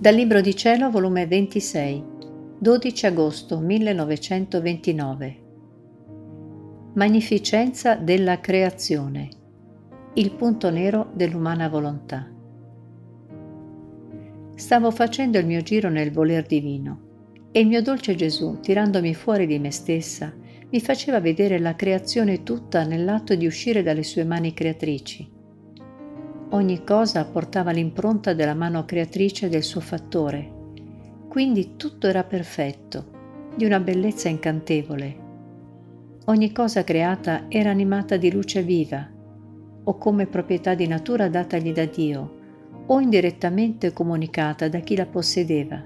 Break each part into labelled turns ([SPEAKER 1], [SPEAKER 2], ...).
[SPEAKER 1] Dal Libro di Cielo, volume 26, 12 agosto 1929. Magnificenza della creazione. Il punto nero dell'umana volontà. Stavo facendo il mio giro nel voler divino e il mio dolce Gesù, tirandomi fuori di me stessa, mi faceva vedere la creazione tutta nell'atto di uscire dalle sue mani creatrici Ogni cosa portava l'impronta della mano creatrice del suo fattore, quindi tutto era perfetto, di una bellezza incantevole. Ogni cosa creata era animata di luce viva, o come proprietà di natura datagli da Dio, o indirettamente comunicata da chi la possedeva.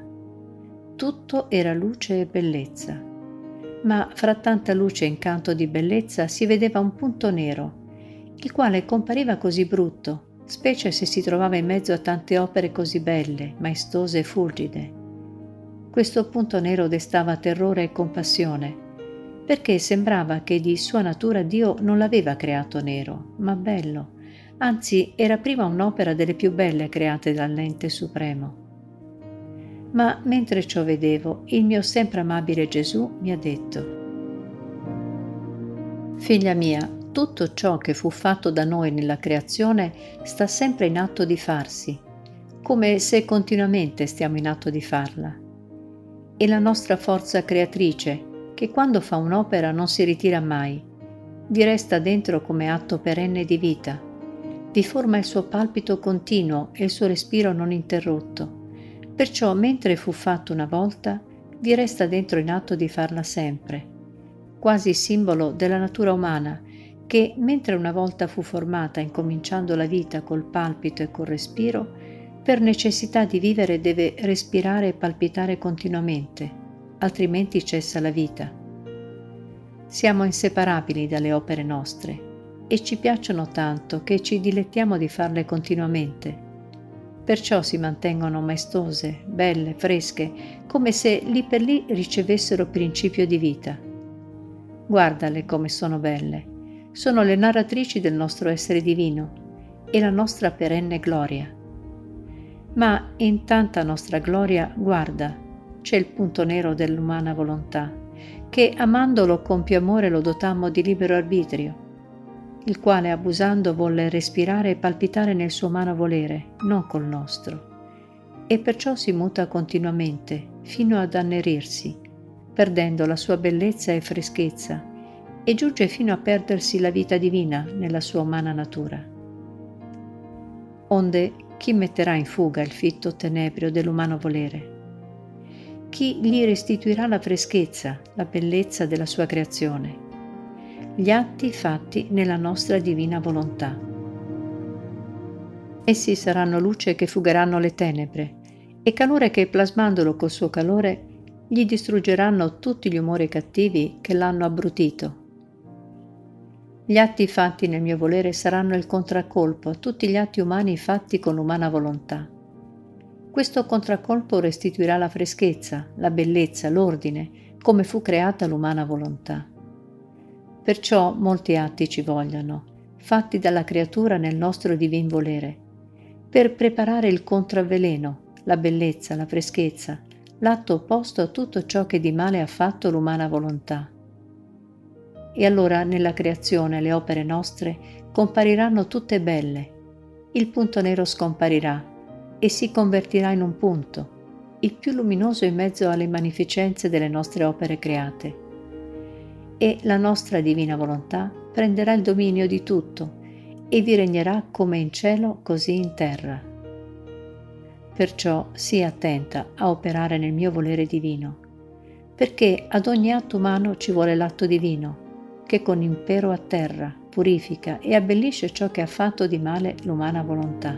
[SPEAKER 1] Tutto era luce e bellezza. Ma fra tanta luce e incanto di bellezza si vedeva un punto nero, il quale compariva così brutto specie se si trovava in mezzo a tante opere così belle, maestose e fulgide. Questo punto nero destava terrore e compassione, perché sembrava che di sua natura Dio non l'aveva creato nero, ma bello, anzi era prima un'opera delle più belle create dall'ente supremo. Ma mentre ciò vedevo, il mio sempre amabile Gesù mi ha detto, Figlia mia, tutto ciò che fu fatto da noi nella creazione sta sempre in atto di farsi, come se continuamente stiamo in atto di farla. E la nostra forza creatrice, che quando fa un'opera non si ritira mai, vi resta dentro come atto perenne di vita, vi forma il suo palpito continuo e il suo respiro non interrotto. Perciò mentre fu fatto una volta, vi resta dentro in atto di farla sempre, quasi simbolo della natura umana che, mentre una volta fu formata incominciando la vita col palpito e col respiro, per necessità di vivere deve respirare e palpitare continuamente, altrimenti cessa la vita. Siamo inseparabili dalle opere nostre e ci piacciono tanto che ci dilettiamo di farle continuamente. Perciò si mantengono maestose, belle, fresche, come se lì per lì ricevessero principio di vita. Guardale come sono belle sono le narratrici del nostro essere divino e la nostra perenne gloria. Ma in tanta nostra gloria, guarda, c'è il punto nero dell'umana volontà, che amandolo con più amore lo dotammo di libero arbitrio, il quale abusando volle respirare e palpitare nel suo umano volere, non col nostro, e perciò si muta continuamente, fino ad annerirsi, perdendo la sua bellezza e freschezza, e giunge fino a perdersi la vita divina nella sua umana natura. Onde chi metterà in fuga il fitto tenebrio dell'umano volere? Chi gli restituirà la freschezza, la bellezza della sua creazione? Gli atti fatti nella nostra divina volontà. Essi saranno luce che fugheranno le tenebre e calore che plasmandolo col suo calore gli distruggeranno tutti gli umori cattivi che l'hanno abbrutito gli atti fatti nel mio volere saranno il contraccolpo a tutti gli atti umani fatti con umana volontà. Questo contraccolpo restituirà la freschezza, la bellezza, l'ordine, come fu creata l'umana volontà. Perciò molti atti ci vogliono, fatti dalla creatura nel nostro divin volere, per preparare il contravveleno, la bellezza, la freschezza, l'atto opposto a tutto ciò che di male ha fatto l'umana volontà e allora nella creazione le opere nostre compariranno tutte belle. Il punto nero scomparirà e si convertirà in un punto, il più luminoso in mezzo alle magnificenze delle nostre opere create. E la nostra divina volontà prenderà il dominio di tutto e vi regnerà come in cielo così in terra. Perciò sii attenta a operare nel mio volere divino, perché ad ogni atto umano ci vuole l'atto divino che con impero a terra purifica e abbellisce ciò che ha fatto di male l'umana volontà.